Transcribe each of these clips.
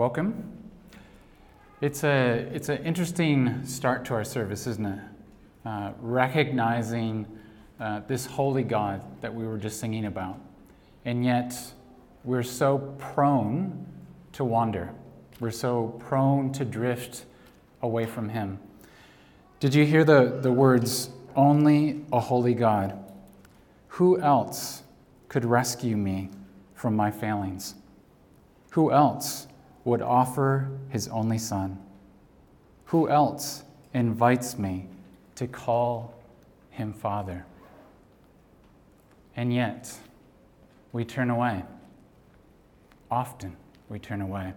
welcome. It's, a, it's an interesting start to our service, isn't it? Uh, recognizing uh, this holy God that we were just singing about. And yet, we're so prone to wander. We're so prone to drift away from Him. Did you hear the, the words, only a holy God? Who else could rescue me from my failings? Who else would offer his only Son? Who else invites me to call him Father? And yet, we turn away. Often, we turn away.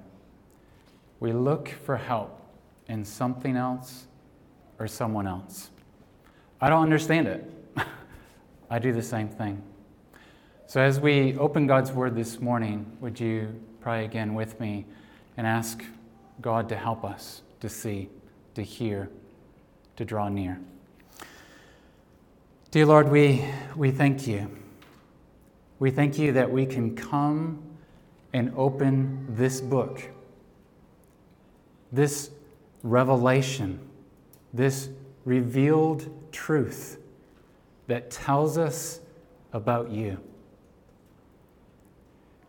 We look for help in something else or someone else. I don't understand it. I do the same thing. So, as we open God's Word this morning, would you pray again with me and ask God to help us to see, to hear, to draw near? Dear Lord, we, we thank you. We thank you that we can come and open this book, this revelation, this revealed truth that tells us about you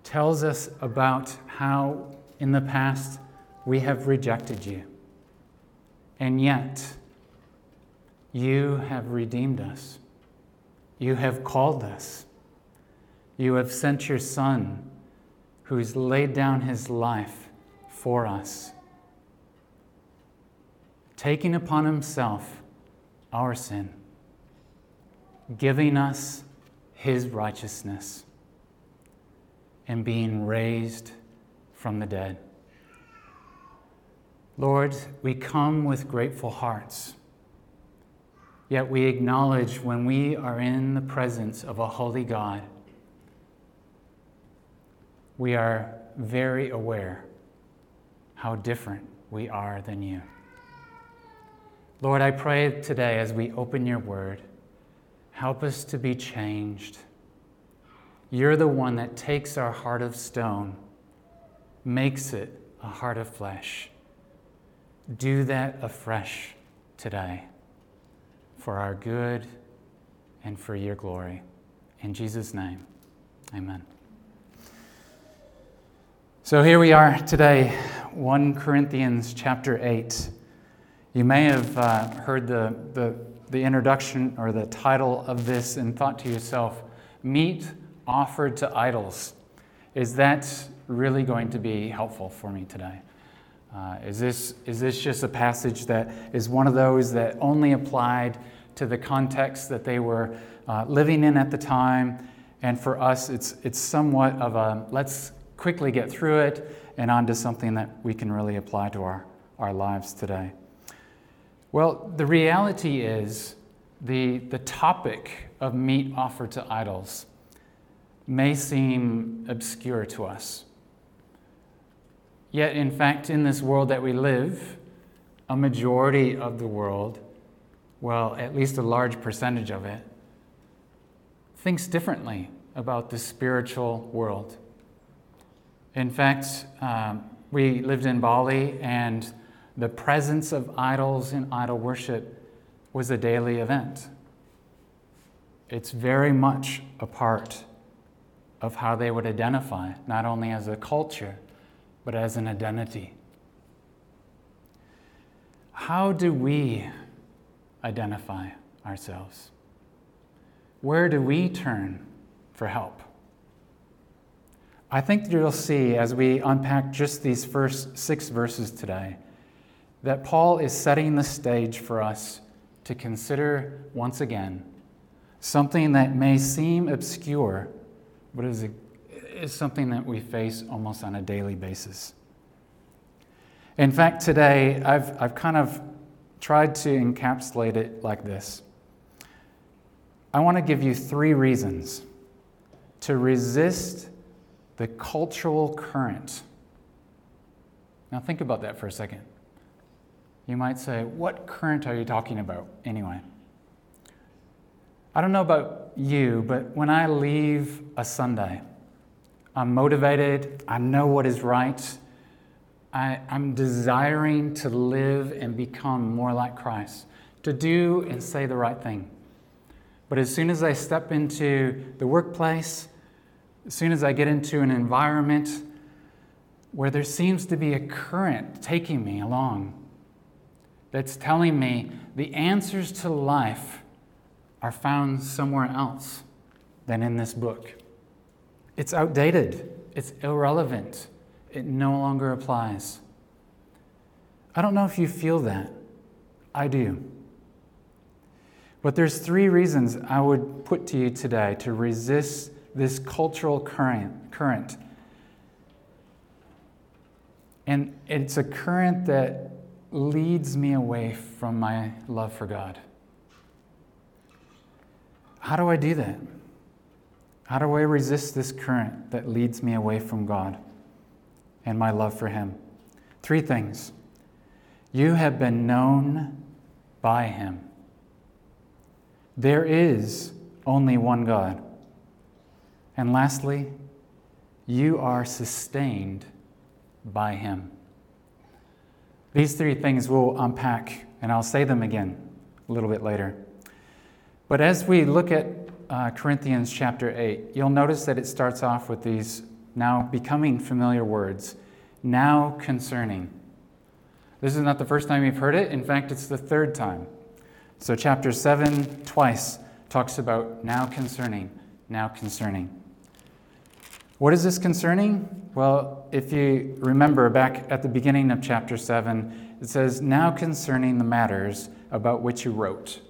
tells us about how in the past we have rejected you. And yet, you have redeemed us. You have called us. You have sent your Son, who's laid down his life for us, taking upon himself our sin, giving us his righteousness and being raised from the dead. Lord, we come with grateful hearts, yet we acknowledge when we are in the presence of a holy God, we are very aware how different we are than you. Lord, I pray today as we open your word, help us to be changed you're the one that takes our heart of stone, makes it a heart of flesh. Do that afresh today for our good and for your glory. In Jesus' name, amen. So here we are today, 1 Corinthians chapter 8. You may have uh, heard the, the, the introduction or the title of this and thought to yourself, Meat offered to idols. Is that really going to be helpful for me today? Uh, is, this, is this just a passage that is one of those that only applied to the context that they were uh, living in at the time? And for us, it's, it's somewhat of a let's quickly get through it and on to something that we can really apply to our, our lives today. Well, the reality is the, the topic of meat offered to idols may seem obscure to us. Yet, in fact, in this world that we live, a majority of the world, well, at least a large percentage of it, thinks differently about the spiritual world. In fact, um, we lived in Bali, and the presence of idols in idol worship was a daily event. It's very much a part of how they would identify, not only as a culture, but as an identity. How do we identify ourselves? Where do we turn for help? I think you'll see as we unpack just these first six verses today that Paul is setting the stage for us to consider once again something that may seem obscure but is, is something that we face almost on a daily basis. In fact, today I've, I've kind of tried to encapsulate it like this I want to give you three reasons to resist the cultural current. Now, think about that for a second. You might say, What current are you talking about anyway? I don't know about you, but when I leave a Sunday, I'm motivated, I know what is right, I, am desiring to live and become more like Christ, to do and say the right thing. But as soon as I step into the workplace, as soon as I get into an environment where there seems to be a current taking me along, that's telling me the answers to life are found somewhere else than in this book. It's outdated, it's irrelevant, it no longer applies. I don't know if you feel that. I do. But there's three reasons I would put to you today to resist this cultural current. current. And it's a current that leads me away from my love for God. How do I do that? How do I resist this current that leads me away from God and my love for Him? Three things. You have been known by Him. There is only one God. And lastly, you are sustained by Him. These three things we'll unpack, and I'll say them again a little bit later. But as we look at uh, Corinthians chapter 8, you'll notice that it starts off with these now becoming familiar words now concerning. This is not the first time you've heard it. In fact, it's the third time. So, chapter 7 twice talks about now concerning, now concerning. What is this concerning? Well, if you remember back at the beginning of chapter 7, it says, Now concerning the matters about which you wrote.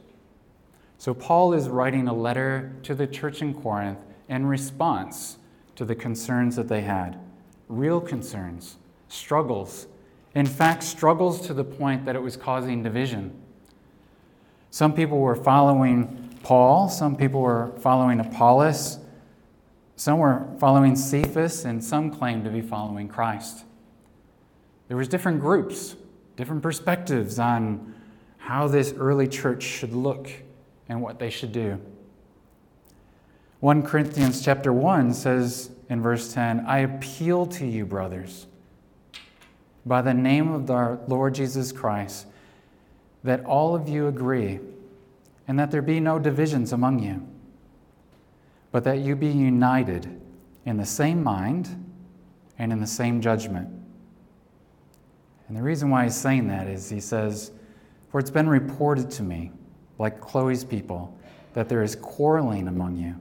So, Paul is writing a letter to the church in Corinth in response to the concerns that they had real concerns, struggles. In fact, struggles to the point that it was causing division. Some people were following Paul, some people were following Apollos. Some were following Cephas, and some claimed to be following Christ. There was different groups, different perspectives on how this early church should look and what they should do. 1 Corinthians chapter 1 says in verse 10, I appeal to you, brothers, by the name of our Lord Jesus Christ, that all of you agree, and that there be no divisions among you but that you be united in the same mind and in the same judgment. And the reason why he's saying that is he says, For it's been reported to me, like Chloe's people, that there is quarreling among you.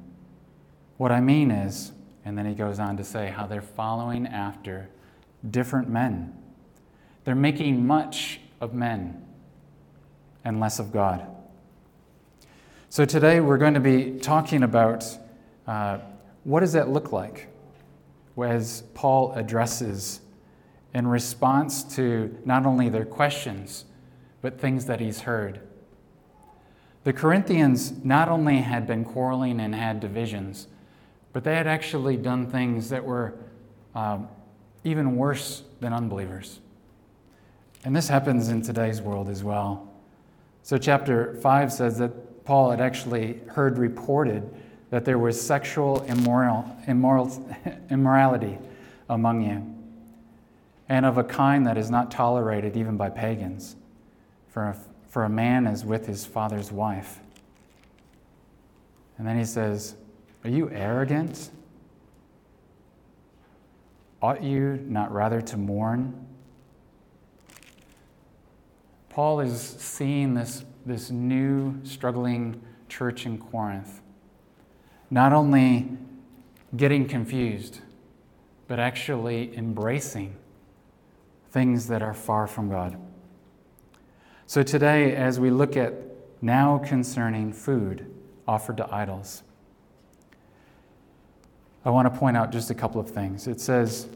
What I mean is, and then he goes on to say how they're following after different men. They're making much of men and less of God. So today we're going to be talking about uh, what does that look like as Paul addresses in response to not only their questions, but things that he's heard? The Corinthians not only had been quarreling and had divisions, but they had actually done things that were um, even worse than unbelievers. And this happens in today's world as well. So, chapter 5 says that Paul had actually heard reported that there was sexual immoral, immoral, immorality among you, and of a kind that is not tolerated even by pagans, for for a man is with his father's wife. And then he says, Are you arrogant? Ought you not rather to mourn? Paul is seeing this, this new struggling church in Corinth not only getting confused, but actually embracing things that are far from God. So today, as we look at now concerning food offered to idols, I want to point out just a couple of things. It says,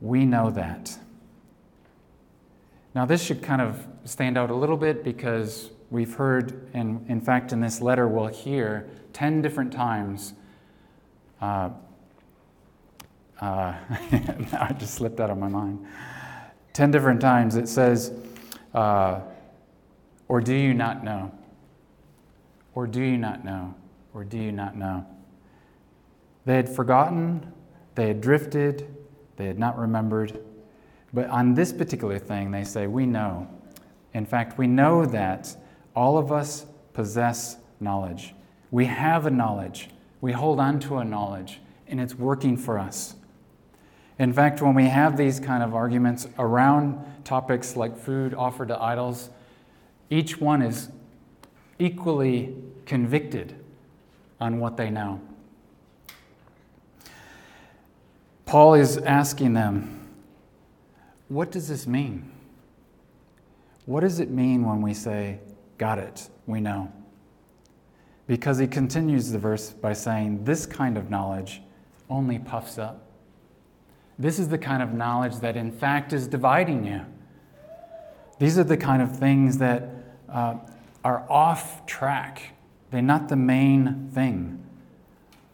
We know that. Now, this should kind of stand out a little bit because we've heard, and in fact, in this letter, we'll hear 10 different times. Uh, uh, I just slipped out of my mind. 10 different times it says, uh, or do you not know? Or do you not know? Or do you not know? They had forgotten, they had drifted, they had not remembered. But on this particular thing, they say, We know. In fact, we know that all of us possess knowledge. We have a knowledge. We hold on to a knowledge, and it's working for us. In fact, when we have these kind of arguments around topics like food offered to idols, each one is equally convicted on what they know. Paul is asking them, What does this mean? What does it mean when we say, Got it, we know? Because he continues the verse by saying, This kind of knowledge only puffs up. This is the kind of knowledge that, in fact, is dividing you. These are the kind of things that uh, are off track, they're not the main thing.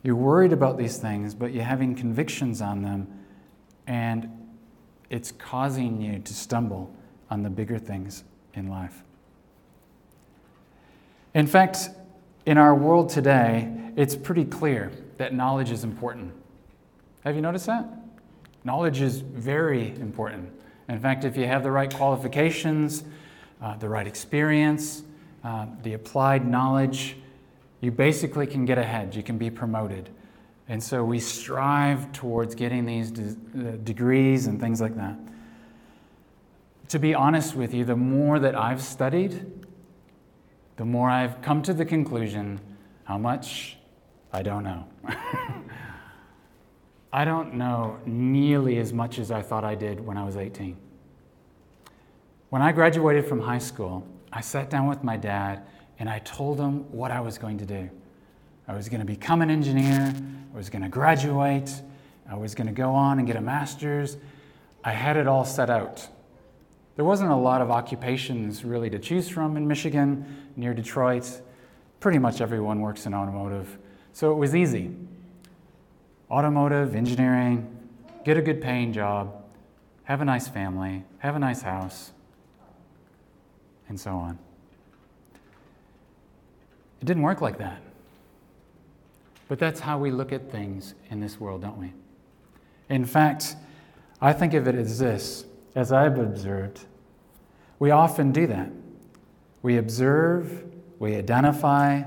You're worried about these things, but you're having convictions on them, and it's causing you to stumble on the bigger things in life. In fact, in our world today, it's pretty clear that knowledge is important. Have you noticed that? Knowledge is very important. In fact, if you have the right qualifications, uh, the right experience, uh, the applied knowledge, you basically can get ahead. You can be promoted. And so we strive towards getting these de- uh, degrees and things like that. To be honest with you, the more that I've studied, the more I've come to the conclusion how much I don't know. I don't know nearly as much as I thought I did when I was 18. When I graduated from high school, I sat down with my dad and I told him what I was going to do. I was going to become an engineer, I was going to graduate, I was going to go on and get a master's. I had it all set out. There wasn't a lot of occupations really to choose from in Michigan, near Detroit. Pretty much everyone works in automotive, so it was easy. Automotive, engineering, get a good paying job, have a nice family, have a nice house, and so on. It didn't work like that. But that's how we look at things in this world, don't we? In fact, I think of it as this, as I've observed. We often do that. We observe, we identify,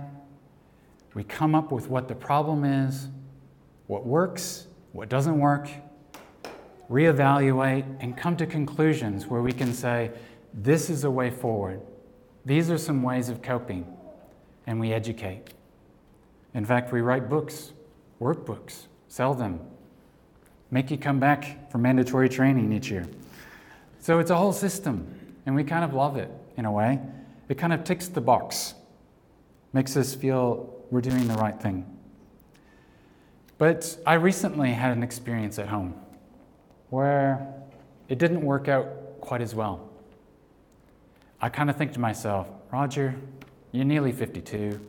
we come up with what the problem is, what works, what doesn't work, reevaluate, and come to conclusions where we can say, this is a way forward. These are some ways of coping, and we educate. In fact, we write books, workbooks, sell them, make you come back for mandatory training each year. So it's a whole system, and we kind of love it in a way. It kind of ticks the box, makes us feel we're doing the right thing. But I recently had an experience at home where it didn't work out quite as well. I kind of think to myself, Roger, you're nearly 52.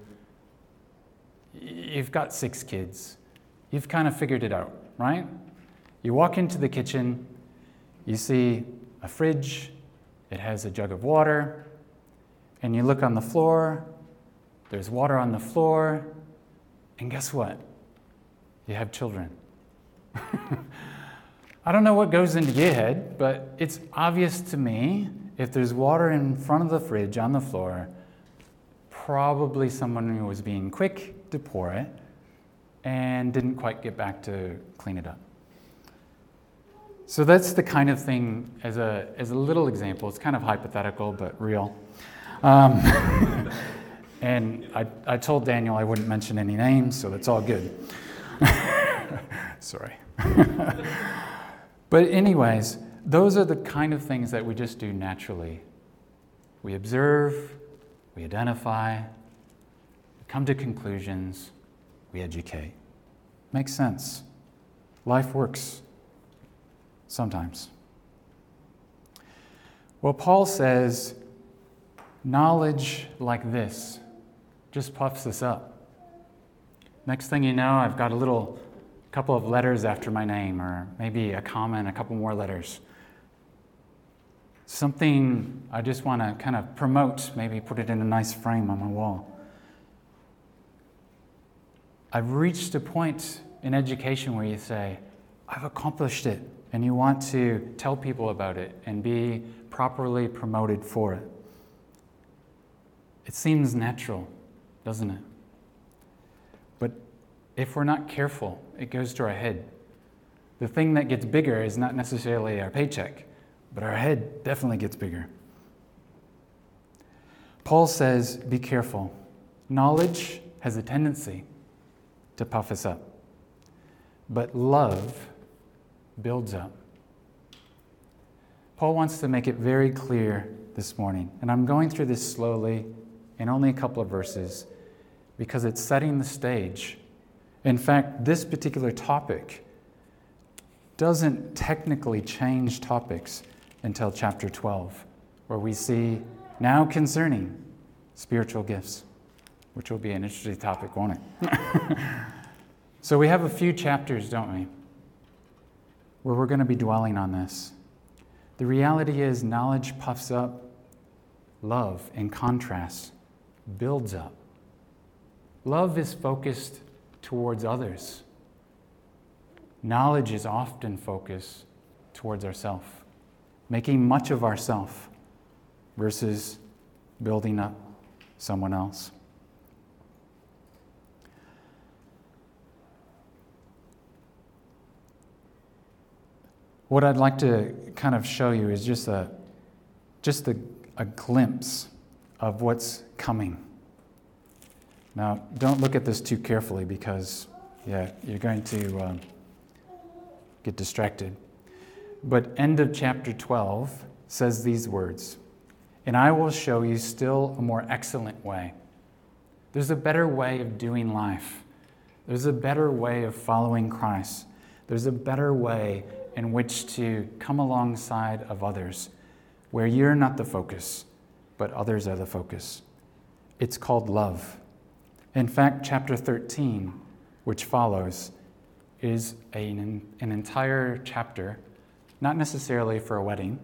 You've got six kids. You've kind of figured it out, right? You walk into the kitchen, you see a fridge, it has a jug of water, and you look on the floor, there's water on the floor, and guess what? You have children. I don't know what goes into your head, but it's obvious to me if there's water in front of the fridge on the floor, probably someone was being quick to pour it and didn't quite get back to clean it up. So that's the kind of thing, as a, as a little example, it's kind of hypothetical but real. Um, and I, I told Daniel I wouldn't mention any names, so that's all good. Sorry. but, anyways, those are the kind of things that we just do naturally. We observe, we identify, we come to conclusions, we educate. Makes sense. Life works sometimes. Well, Paul says knowledge like this just puffs us up. Next thing you know, I've got a little couple of letters after my name, or maybe a comma a couple more letters something I just want to kind of promote, maybe put it in a nice frame on my wall. I've reached a point in education where you say, I've accomplished it. and you want to tell people about it and be properly promoted for it. It seems natural, doesn't it? But if we're not careful, it goes to our head. The thing that gets bigger is not necessarily our paycheck, but our head definitely gets bigger. Paul says, Be careful. Knowledge has a tendency to puff us up, but love builds up. Paul wants to make it very clear this morning, and I'm going through this slowly in only a couple of verses because it's setting the stage. In fact, this particular topic doesn't technically change topics until chapter 12, where we see now concerning spiritual gifts, which will be an interesting topic, won't it? so we have a few chapters, don't we, where we're going to be dwelling on this. The reality is, knowledge puffs up, love, in contrast, builds up. Love is focused towards others. Knowledge is often focused towards ourself, making much of ourself versus building up someone else. What I'd like to kind of show you is just a just a, a glimpse of what's coming. Now, don't look at this too carefully because, yeah, you're going to um, get distracted. But end of chapter 12 says these words And I will show you still a more excellent way. There's a better way of doing life, there's a better way of following Christ, there's a better way in which to come alongside of others where you're not the focus, but others are the focus. It's called love. In fact, chapter 13, which follows, is an, an entire chapter, not necessarily for a wedding,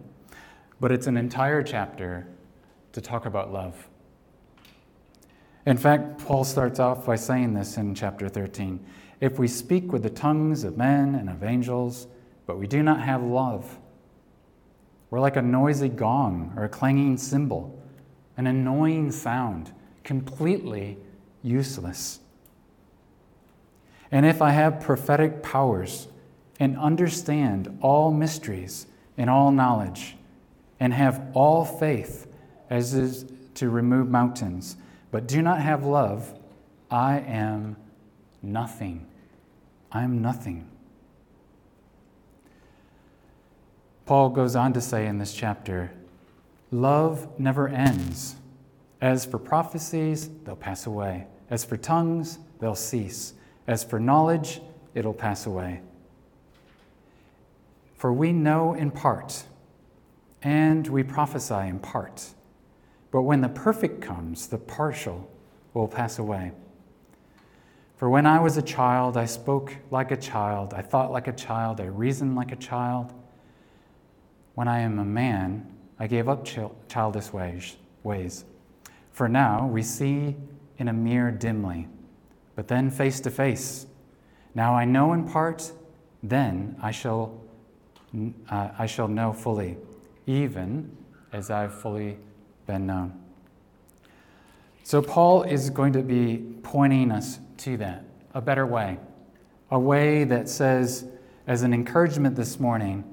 but it's an entire chapter to talk about love. In fact, Paul starts off by saying this in chapter 13 If we speak with the tongues of men and of angels, but we do not have love, we're like a noisy gong or a clanging cymbal, an annoying sound, completely useless. And if I have prophetic powers and understand all mysteries and all knowledge, and have all faith as is to remove mountains, but do not have love, I am nothing. I am nothing. Paul goes on to say in this chapter love never ends. As for prophecies, they'll pass away. As for tongues, they'll cease. As for knowledge, it'll pass away. For we know in part, and we prophesy in part. But when the perfect comes, the partial will pass away. For when I was a child, I spoke like a child, I thought like a child, I reasoned like a child. When I am a man, I gave up childish ways. For now we see in a mirror dimly, but then face to face. Now I know in part, then I shall, uh, I shall know fully, even as I've fully been known. So, Paul is going to be pointing us to that, a better way, a way that says, as an encouragement this morning,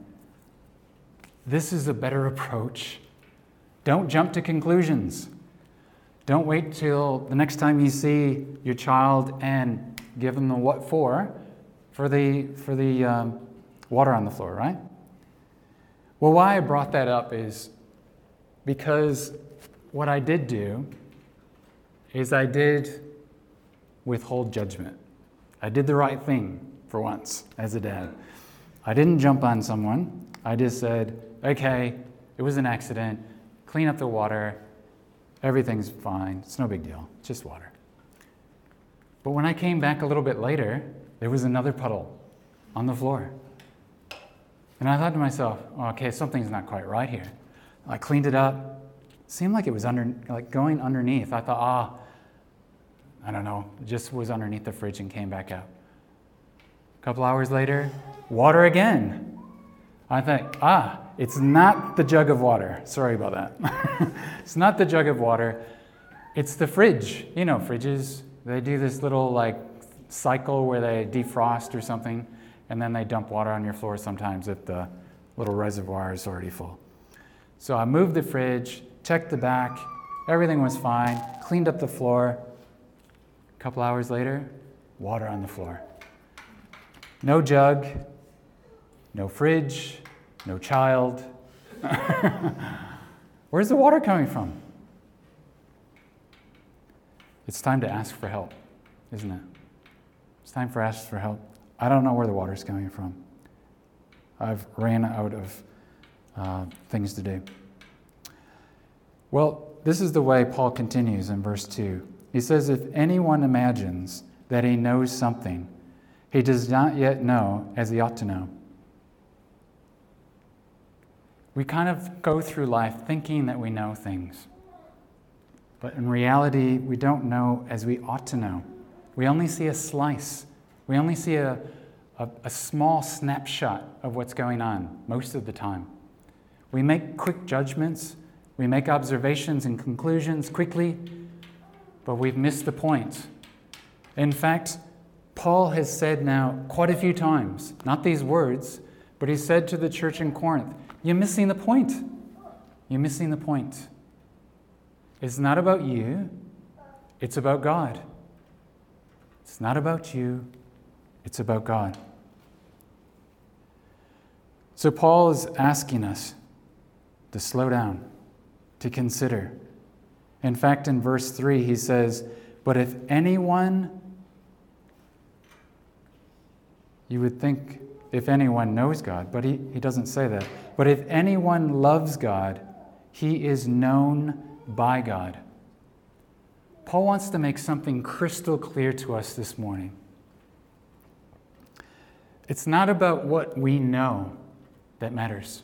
this is a better approach. Don't jump to conclusions. Don't wait till the next time you see your child and give them the what for for the, for the um, water on the floor, right? Well, why I brought that up is because what I did do is I did withhold judgment. I did the right thing for once as a dad. I didn't jump on someone. I just said, okay, it was an accident, clean up the water, everything's fine, it's no big deal, it's just water. But when I came back a little bit later, there was another puddle on the floor. And I thought to myself, oh, okay, something's not quite right here. I cleaned it up. It seemed like it was under, like going underneath. I thought, ah, oh, I don't know, it just was underneath the fridge and came back out. A couple hours later, water again. I think, ah, it's not the jug of water. Sorry about that. it's not the jug of water. It's the fridge. You know, fridges, they do this little like cycle where they defrost or something, and then they dump water on your floor sometimes if the little reservoir is already full. So I moved the fridge, checked the back, everything was fine, cleaned up the floor. A couple hours later, water on the floor. No jug, no fridge, no child. Where's the water coming from? It's time to ask for help, isn't it? It's time for ask for help. I don't know where the water's coming from. I've ran out of uh, things to do. Well, this is the way Paul continues in verse 2. He says, If anyone imagines that he knows something, he does not yet know as he ought to know. We kind of go through life thinking that we know things. But in reality, we don't know as we ought to know. We only see a slice, we only see a, a, a, small snapshot of what's going on most of the time. We make quick judgments, we make observations and conclusions quickly, but we've missed the point. In fact, Paul has said now quite a few times, not these words, but he said to the church in Corinth, You're missing the point. You're missing the point. It's not about you, it's about God. It's not about you, it's about God. So, Paul is asking us to slow down, to consider. In fact, in verse 3, he says, But if anyone, you would think if anyone knows God, but he, he doesn't say that. But if anyone loves God, he is known by God. Paul wants to make something crystal clear to us this morning. It's not about what we know that matters.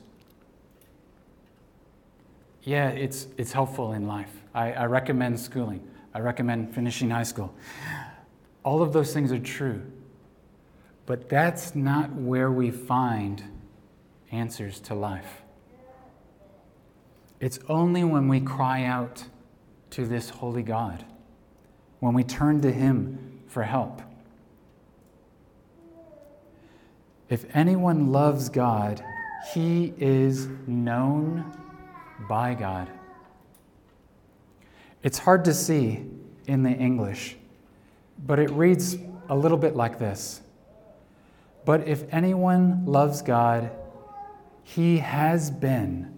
Yeah, it's, it's helpful in life. I, I recommend schooling, I recommend finishing high school. All of those things are true. But that's not where we find answers to life. It's only when we cry out to this holy God, when we turn to Him for help. If anyone loves God, he is known by God. It's hard to see in the English, but it reads a little bit like this But if anyone loves God, he has been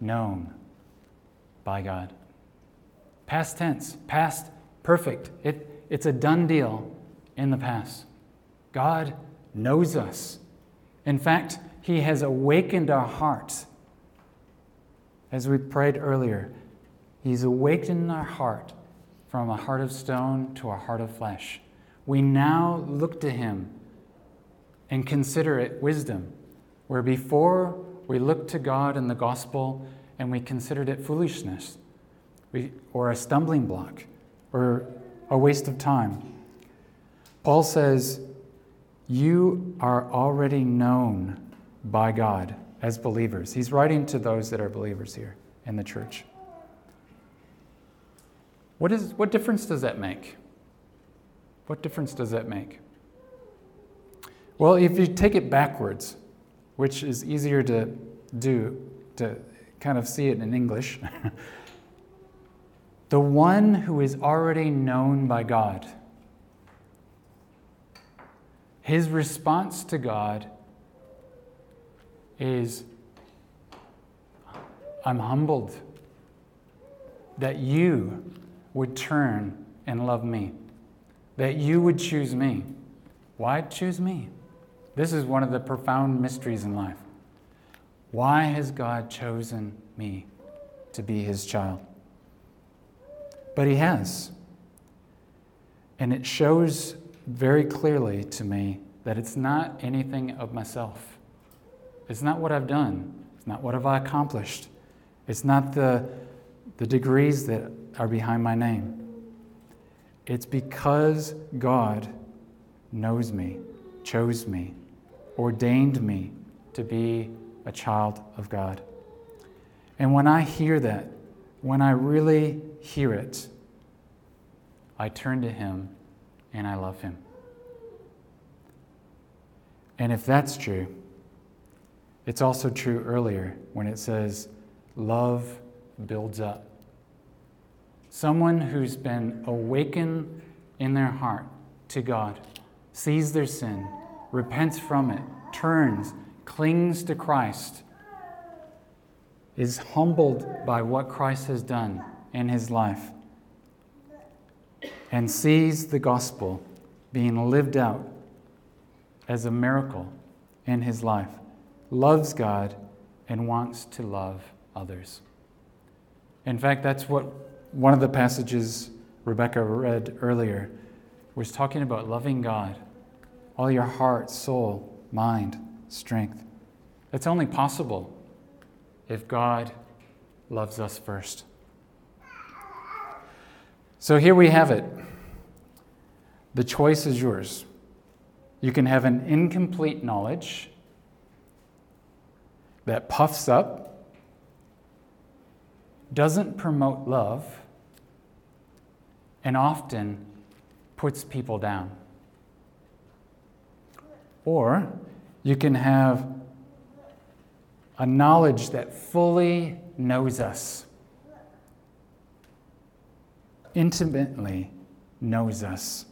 known by God. Past tense, past perfect. It, it's a done deal in the past. God knows us. In fact, He has awakened our hearts. As we prayed earlier, He's awakened our heart from a heart of stone to a heart of flesh. We now look to Him and consider it wisdom, where before we looked to God and the gospel and we considered it foolishness we, or a stumbling block or a waste of time. Paul says, You are already known by God as believers. He's writing to those that are believers here in the church. What, is, what difference does that make? What difference does that make? Well, if you take it backwards, which is easier to do, to kind of see it in English. the one who is already known by God. His response to God is I'm humbled that you would turn and love me, that you would choose me. Why choose me? This is one of the profound mysteries in life. Why has God chosen me to be his child? But he has. And it shows very clearly to me that it's not anything of myself. It's not what I've done. It's not what have I accomplished. It's not the, the degrees that are behind my name. It's because God knows me, chose me, ordained me to be a child of God. And when I hear that, when I really hear it, I turn to Him and I love Him. And if that's true, it's also true earlier when it says, love builds up. Someone who's been awakened in their heart to God, sees their sin, repents from it, turns, clings to Christ, is humbled by what Christ has done in his life, and sees the gospel being lived out as a miracle in his life, loves God, and wants to love others. In fact, that's what one of the passages Rebecca read earlier was talking about loving God, all your heart, soul, mind, strength. It's only possible if God loves us first. So here we have it. The choice is yours. You can have an incomplete knowledge that puffs up, doesn't promote love, and often puts people down. Or you can have a knowledge that fully knows us, intimately knows us.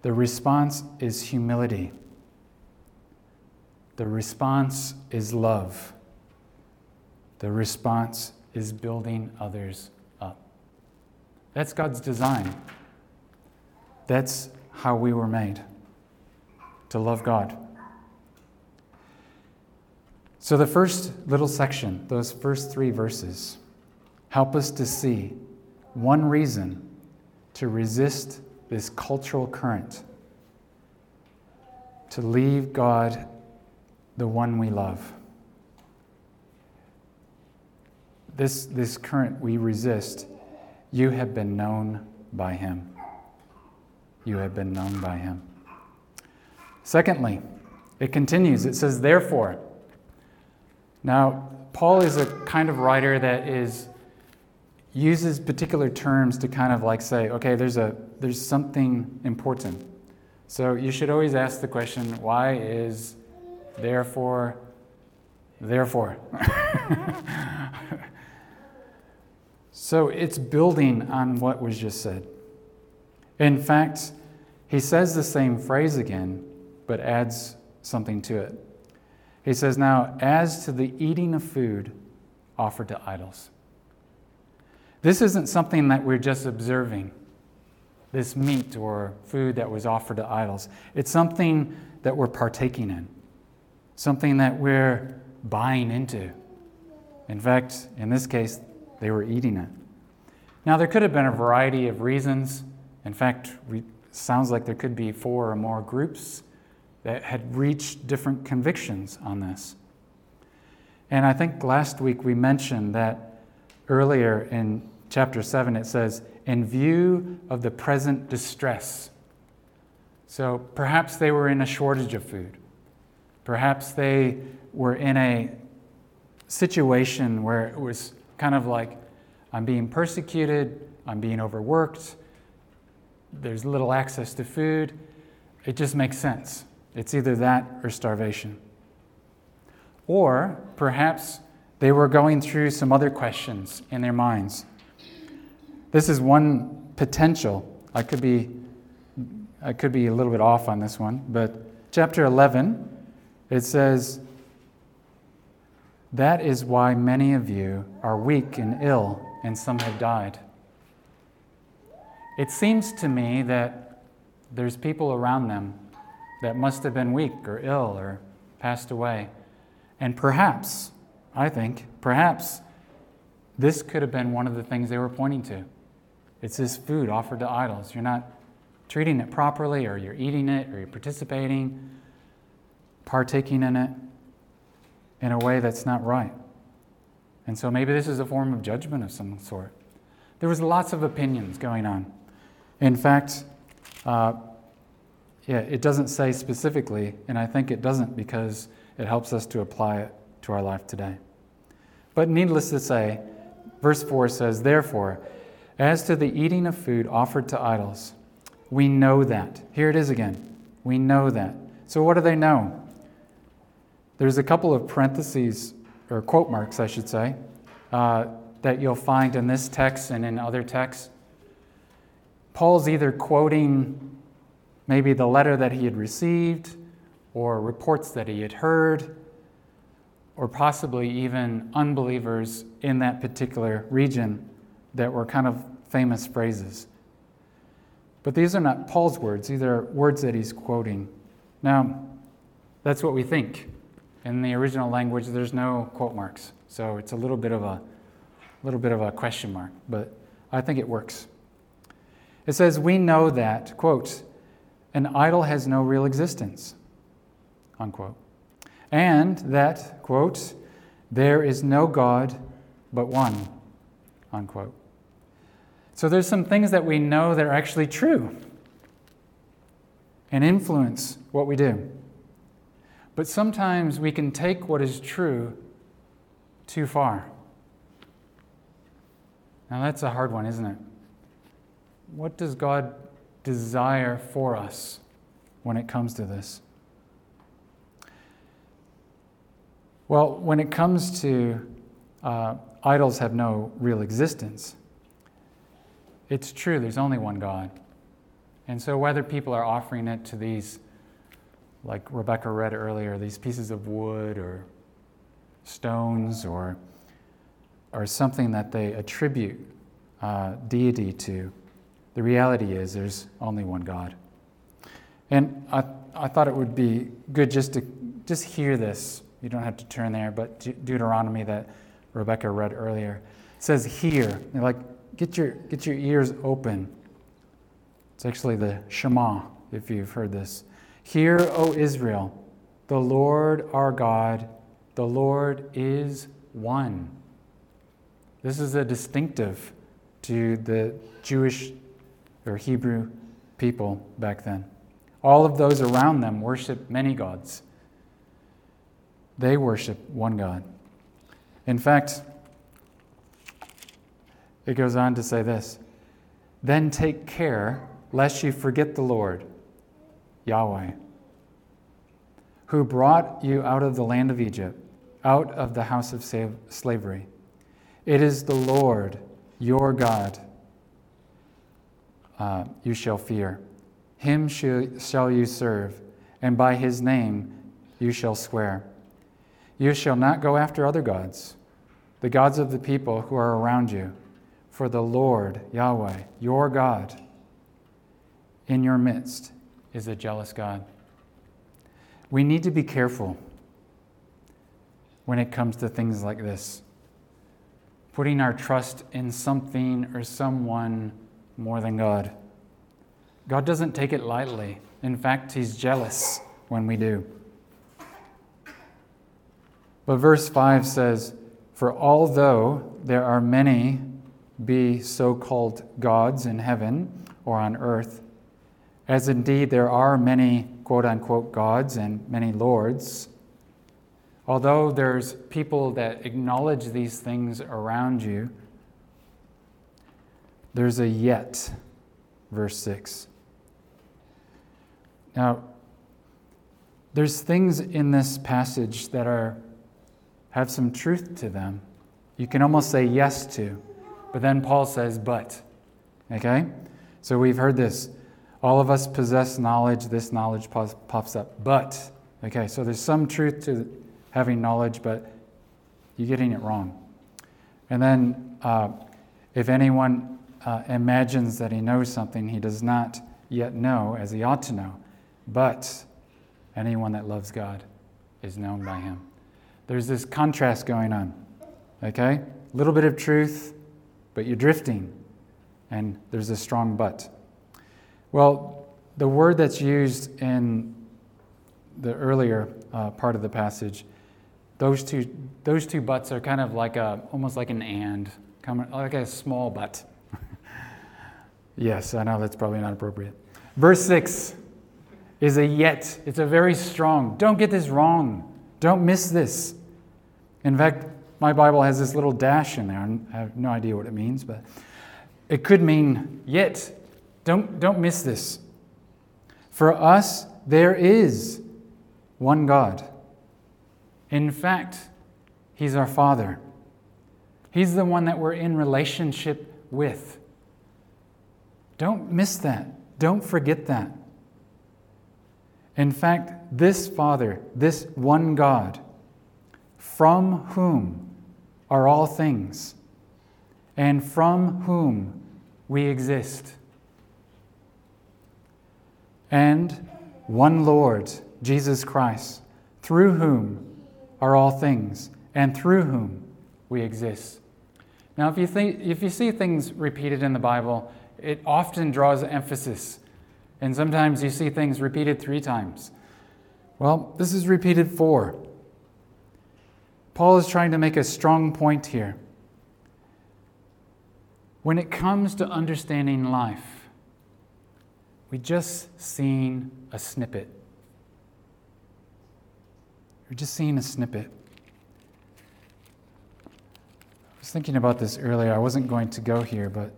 The response is humility. The response is love. The response is building others up. That's God's design. That's how we were made to love God. So, the first little section, those first three verses, help us to see one reason to resist this cultural current, to leave God, the one we love. This, this current we resist, you have been known by Him. You have been known by Him. Secondly, it continues. It says, therefore. Now, Paul is a kind of writer that is uses particular terms to kind of like say, okay, there's a there's something important. So you should always ask the question, why is therefore therefore? so it's building on what was just said. In fact, he says the same phrase again, but adds something to it. He says, Now, as to the eating of food offered to idols. This isn't something that we're just observing, this meat or food that was offered to idols. It's something that we're partaking in, something that we're buying into. In fact, in this case, they were eating it. Now, there could have been a variety of reasons. In fact, it sounds like there could be four or more groups that had reached different convictions on this. And I think last week we mentioned that earlier in chapter 7 it says, in view of the present distress. So perhaps they were in a shortage of food. Perhaps they were in a situation where it was kind of like, I'm being persecuted, I'm being overworked, there's little access to food. It just makes sense. It's either that or starvation. Or perhaps they were going through some other questions in their minds. This is one potential. I could be I could be a little bit off on this one, but chapter 11 it says that is why many of you are weak and ill and some have died. It seems to me that there's people around them that must have been weak or ill or passed away. And perhaps, I think, perhaps this could have been one of the things they were pointing to. It's this food offered to idols. You're not treating it properly, or you're eating it, or you're participating, partaking in it in a way that's not right. And so maybe this is a form of judgment of some sort. There was lots of opinions going on. In fact, uh, yeah, it doesn't say specifically, and I think it doesn't because it helps us to apply it to our life today. But needless to say, verse 4 says, Therefore, as to the eating of food offered to idols, we know that. Here it is again. We know that. So, what do they know? There's a couple of parentheses, or quote marks, I should say, uh, that you'll find in this text and in other texts. Paul's either quoting maybe the letter that he had received, or reports that he had heard, or possibly even unbelievers in that particular region that were kind of famous phrases. But these are not Paul's words, these are words that he's quoting. Now, that's what we think. In the original language, there's no quote marks, so it's a little bit of a little bit of a question mark, but I think it works. It says, We know that, quote, an idol has no real existence, unquote. And that, quote, there is no God but one, unquote. So there's some things that we know that are actually true and influence what we do. But sometimes we can take what is true too far. Now that's a hard one, isn't it? What does God desire for us when it comes to this? Well, when it comes to uh, idols have no real existence, it's true, there's only one God. And so, whether people are offering it to these, like Rebecca read earlier, these pieces of wood or stones or, or something that they attribute uh, deity to, the reality is there's only one God. And I, I thought it would be good just to just hear this. You don't have to turn there, but Deuteronomy that Rebecca read earlier says, Hear. Like, get your, get your ears open. It's actually the Shema, if you've heard this. Hear, O Israel, the Lord our God, the Lord is one. This is a distinctive to the Jewish or Hebrew people back then. All of those around them worship many gods. They worship one God. In fact, it goes on to say this Then take care lest you forget the Lord, Yahweh, who brought you out of the land of Egypt, out of the house of slavery. It is the Lord, your God, uh, you shall fear. Him shall you serve, and by his name you shall swear. You shall not go after other gods, the gods of the people who are around you for the Lord, Yahweh, your God, in your midst is a jealous God. We need to be careful when it comes to things like this. Putting our trust in something or someone more than God. God doesn't take it lightly. In fact, He's jealous when we do. But verse 5 says, For although there are many be so called gods in heaven or on earth, as indeed there are many quote unquote gods and many lords. Although there's people that acknowledge these things around you, there's a yet, verse 6. Now, there's things in this passage that are have some truth to them. You can almost say yes to. But then Paul says, but. Okay? So we've heard this. All of us possess knowledge. This knowledge pops up. But. Okay, so there's some truth to having knowledge, but you're getting it wrong. And then uh, if anyone uh, imagines that he knows something he does not yet know as he ought to know, but anyone that loves God is known by him. There's this contrast going on. Okay? A little bit of truth, but you're drifting, and there's a strong but. Well, the word that's used in the earlier uh, part of the passage, those two, those two buts are kind of like a, almost like an and, like a small but. Yes, I know that's probably not appropriate. Verse 6 is a yet. It's a very strong. Don't get this wrong. Don't miss this. In fact, my Bible has this little dash in there. I have no idea what it means, but it could mean yet. Don't, don't miss this. For us, there is one God. In fact, He's our Father. He's the one that we're in relationship with. Don't miss that. Don't forget that. In fact, this Father, this one God, from whom are all things, and from whom we exist, and one Lord, Jesus Christ, through whom are all things, and through whom we exist. Now, if you, think, if you see things repeated in the Bible, it often draws emphasis. And sometimes you see things repeated three times. Well, this is repeated four. Paul is trying to make a strong point here. When it comes to understanding life, we just seen a snippet. We're just seeing a snippet. I was thinking about this earlier. I wasn't going to go here, but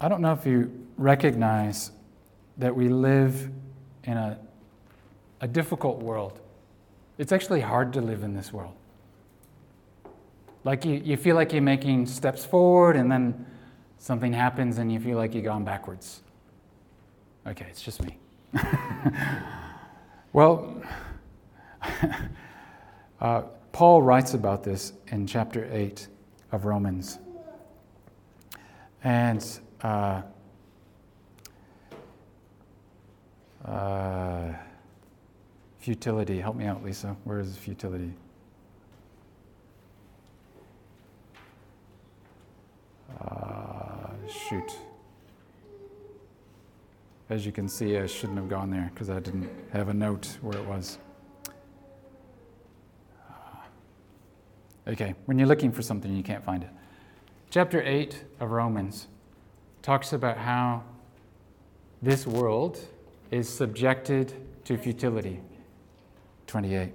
I don't know if you recognize that we live in a, a difficult world. It's actually hard to live in this world. Like you, you feel like you're making steps forward and then something happens and you feel like you've gone backwards. Okay, it's just me. well, uh, Paul writes about this in chapter 8 of Romans. And uh, uh, futility. Help me out, Lisa. Where is futility? Uh, shoot. As you can see, I shouldn't have gone there because I didn't have a note where it was. Uh, okay, when you're looking for something, you can't find it. Chapter 8 of Romans talks about how this world is subjected to futility. 28.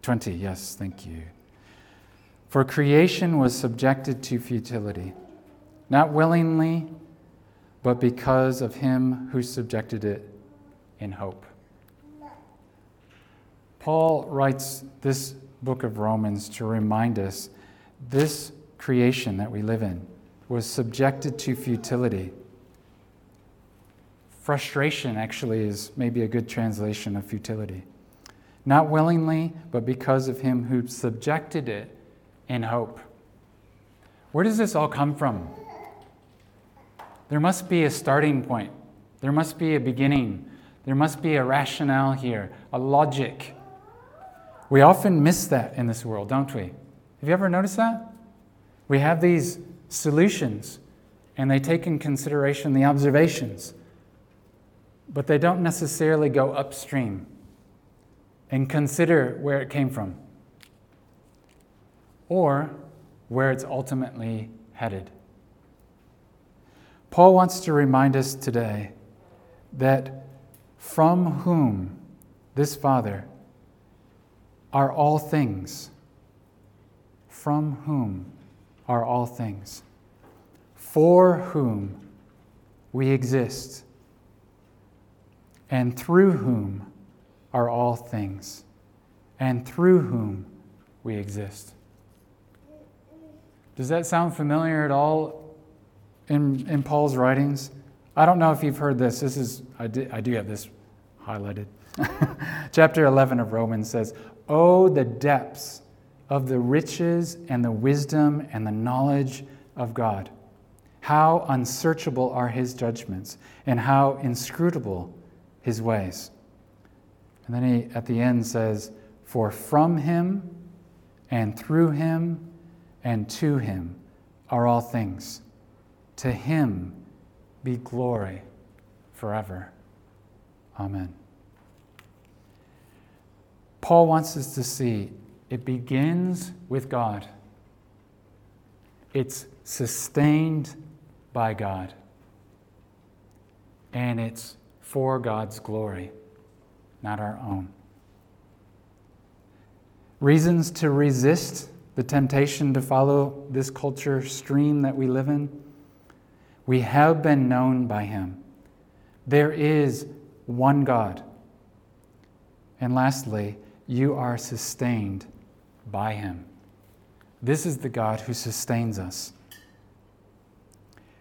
20, yes, thank you. For creation was subjected to futility, not willingly, but because of him who subjected it in hope. Paul writes this book of Romans to remind us this creation that we live in was subjected to futility. Frustration actually is maybe a good translation of futility. Not willingly, but because of him who subjected it in hope. Where does this all come from? There must be a starting point. There must be a beginning. There must be a rationale here, a logic. We often miss that in this world, don't we? Have you ever noticed that? We have these solutions, and they take in consideration the observations, but they don't necessarily go upstream and consider where it came from or where it's ultimately headed. Paul wants to remind us today that from whom this Father are all things, from whom are all things, for whom we exist, and through whom are all things, and through whom we exist. Does that sound familiar at all in, in Paul's writings? I don't know if you've heard this. This is I, I do have this highlighted. Chapter 11 of Romans says, "Oh the depths of the riches and the wisdom and the knowledge of God. How unsearchable are his judgments, and how inscrutable his ways. And then he at the end says, For from him and through him and to him are all things. To him be glory forever. Amen. Paul wants us to see it begins with God, it's sustained by God, and it's for God's glory, not our own. reasons to resist the temptation to follow this culture stream that we live in. We have been known by him. There is one God. And lastly, you are sustained by him. This is the God who sustains us.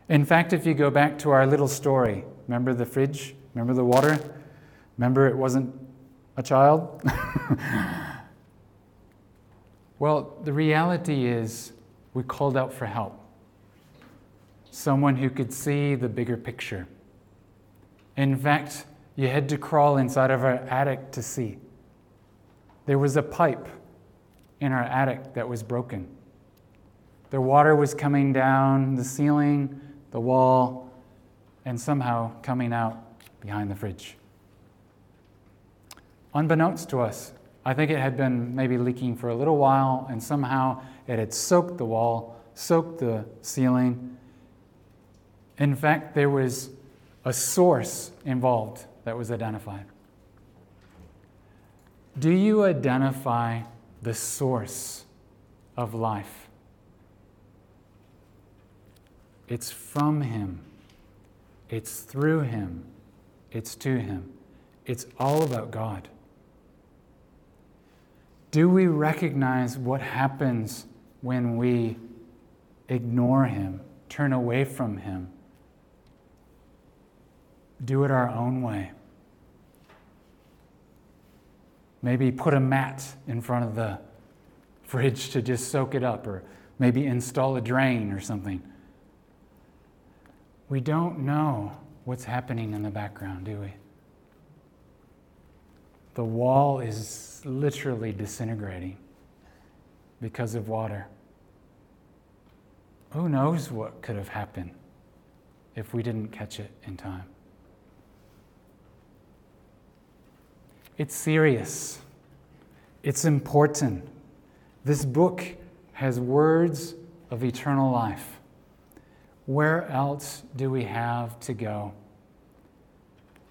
In fact, if you go back to our little story, remember the fridge? Remember the water? Remember it wasn't a child? well, the reality is we called out for help. Someone who could see the bigger picture. In fact, you had to crawl inside of our attic to see. There was a pipe in our attic that was broken. The water was coming down the ceiling, the wall, and somehow coming out behind the fridge. Unbeknownst to us, I think it had been maybe leaking for a little while, and somehow it had soaked the wall, soaked the ceiling. In fact, there was a source involved that was identified. Do you identify the source of life? It's from Him, it's through Him, it's to Him. It's all about God. Do we recognize what happens when we ignore Him, turn away from Him, do it our own way? Maybe put a mat in front of the fridge to just soak it up, or maybe install a drain or something. We don't know what's happening in the background, do we? The wall is literally disintegrating because of water. Who knows what could have happened if we didn't catch it in time? It's serious, it's important. This book has words of eternal life. Where else do we have to go?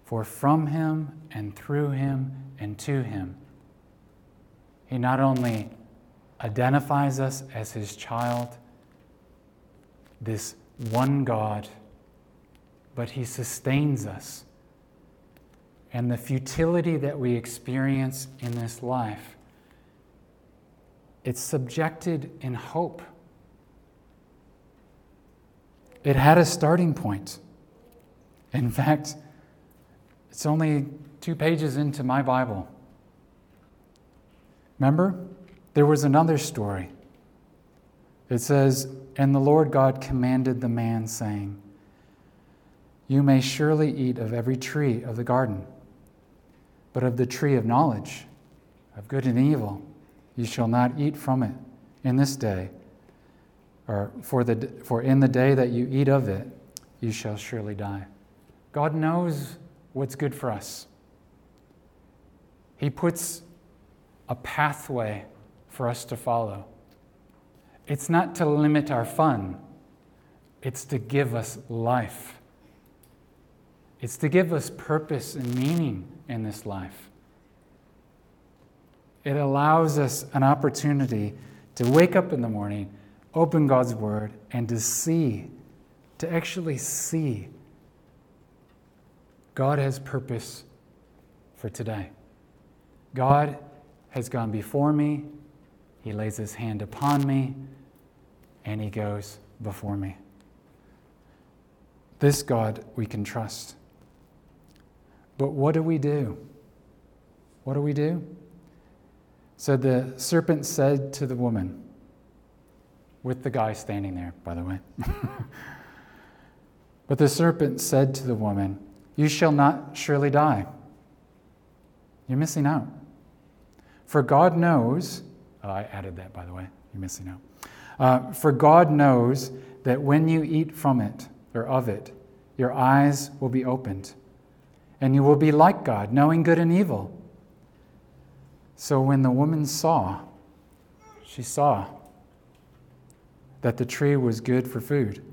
For from him and through him and to him, he not only identifies us as his child, this one God, but he sustains us and the futility that we experience in this life, it's subjected in hope. It had a starting point. In fact, it's only two pages into my Bible. Remember? There was another story. It says, And the Lord God commanded the man, saying, You may surely eat of every tree of the garden but of the tree of knowledge of good and evil you shall not eat from it in this day, or for, the, for in the day that you eat of it, you shall surely die. God knows what's good for us. He puts a pathway for us to follow. It's not to limit our fun, it's to give us life. It's to give us purpose and meaning in this life. It allows us an opportunity to wake up in the morning, open God's Word, and to see, to actually see God has purpose for today. God has gone before me, He lays His hand upon me, and He goes before me. This God we can trust. But what do we do? What do we do? So the serpent said to the woman, with the guy standing there, by the way. but the serpent said to the woman, You shall not surely die. You're missing out. For God knows, oh, I added that, by the way. You're missing out. Uh, for God knows that when you eat from it, or of it, your eyes will be opened and you will be like God, knowing good and evil. So when the woman saw, she saw that the tree was good for food,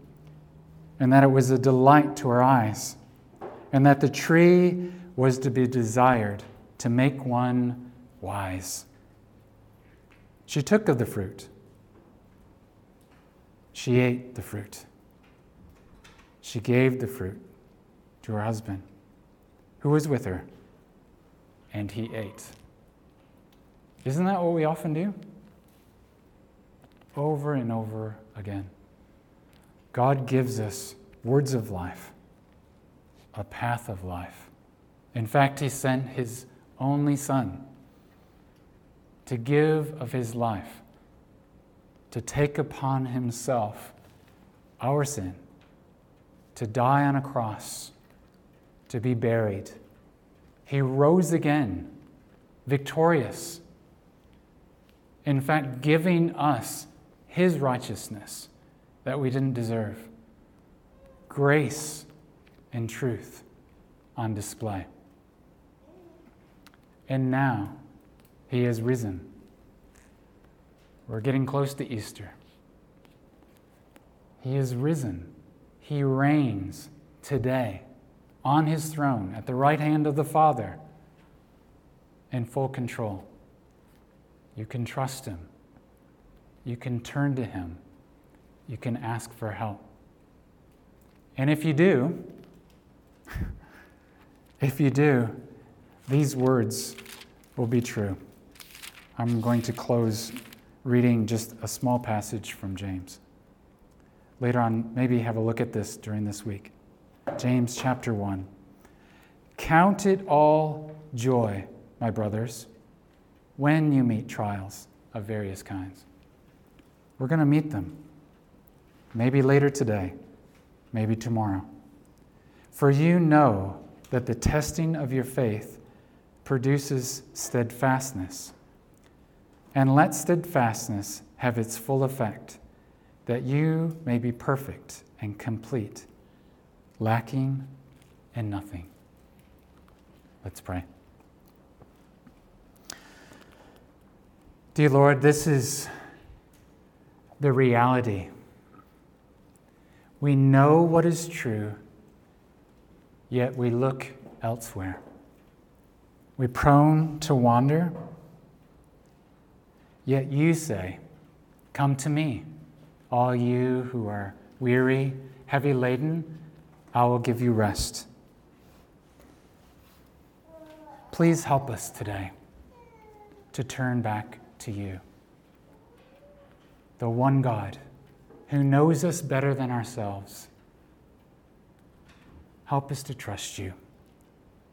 and that it was a delight to her eyes, and that the tree was to be desired to make one wise. She took of the fruit. She ate the fruit. She gave the fruit to her husband, who was with her, and he ate. Isn't that what we often do? Over and over again. God gives us words of life, a path of life. In fact, He sent His only Son to give of His life, to take upon Himself our sin, to die on a cross, to be buried. He rose again, victorious. In fact, giving us His righteousness that we didn't deserve. Grace and truth on display. And now he has risen. We're getting close to Easter. He is risen. He reigns today on his throne at the right hand of the Father in full control. You can trust him. You can turn to him you can ask for help. And if you do, if you do, these words will be true. I'm going to close reading just a small passage from James. Later on, maybe have a look at this during this week. James chapter 1. Count it all joy, my brothers, when you meet trials of various kinds. We're going to meet them. Maybe later today, maybe tomorrow. For you know that the testing of your faith produces steadfastness. And let steadfastness have its full effect, that you may be perfect and complete, lacking in nothing. Let's pray. Dear Lord, this is the reality we know what is true, yet we look elsewhere. We're prone to wander, yet you say, Come to me, all you who are weary, heavy laden, I will give you rest. Please help us today to turn back to you, the one God who knows us better than ourselves. Help us to trust you.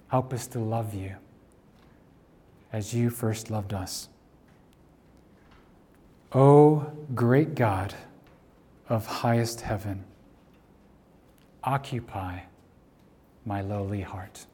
Help us to love you as you first loved us. O great God of highest heaven, occupy my lowly heart.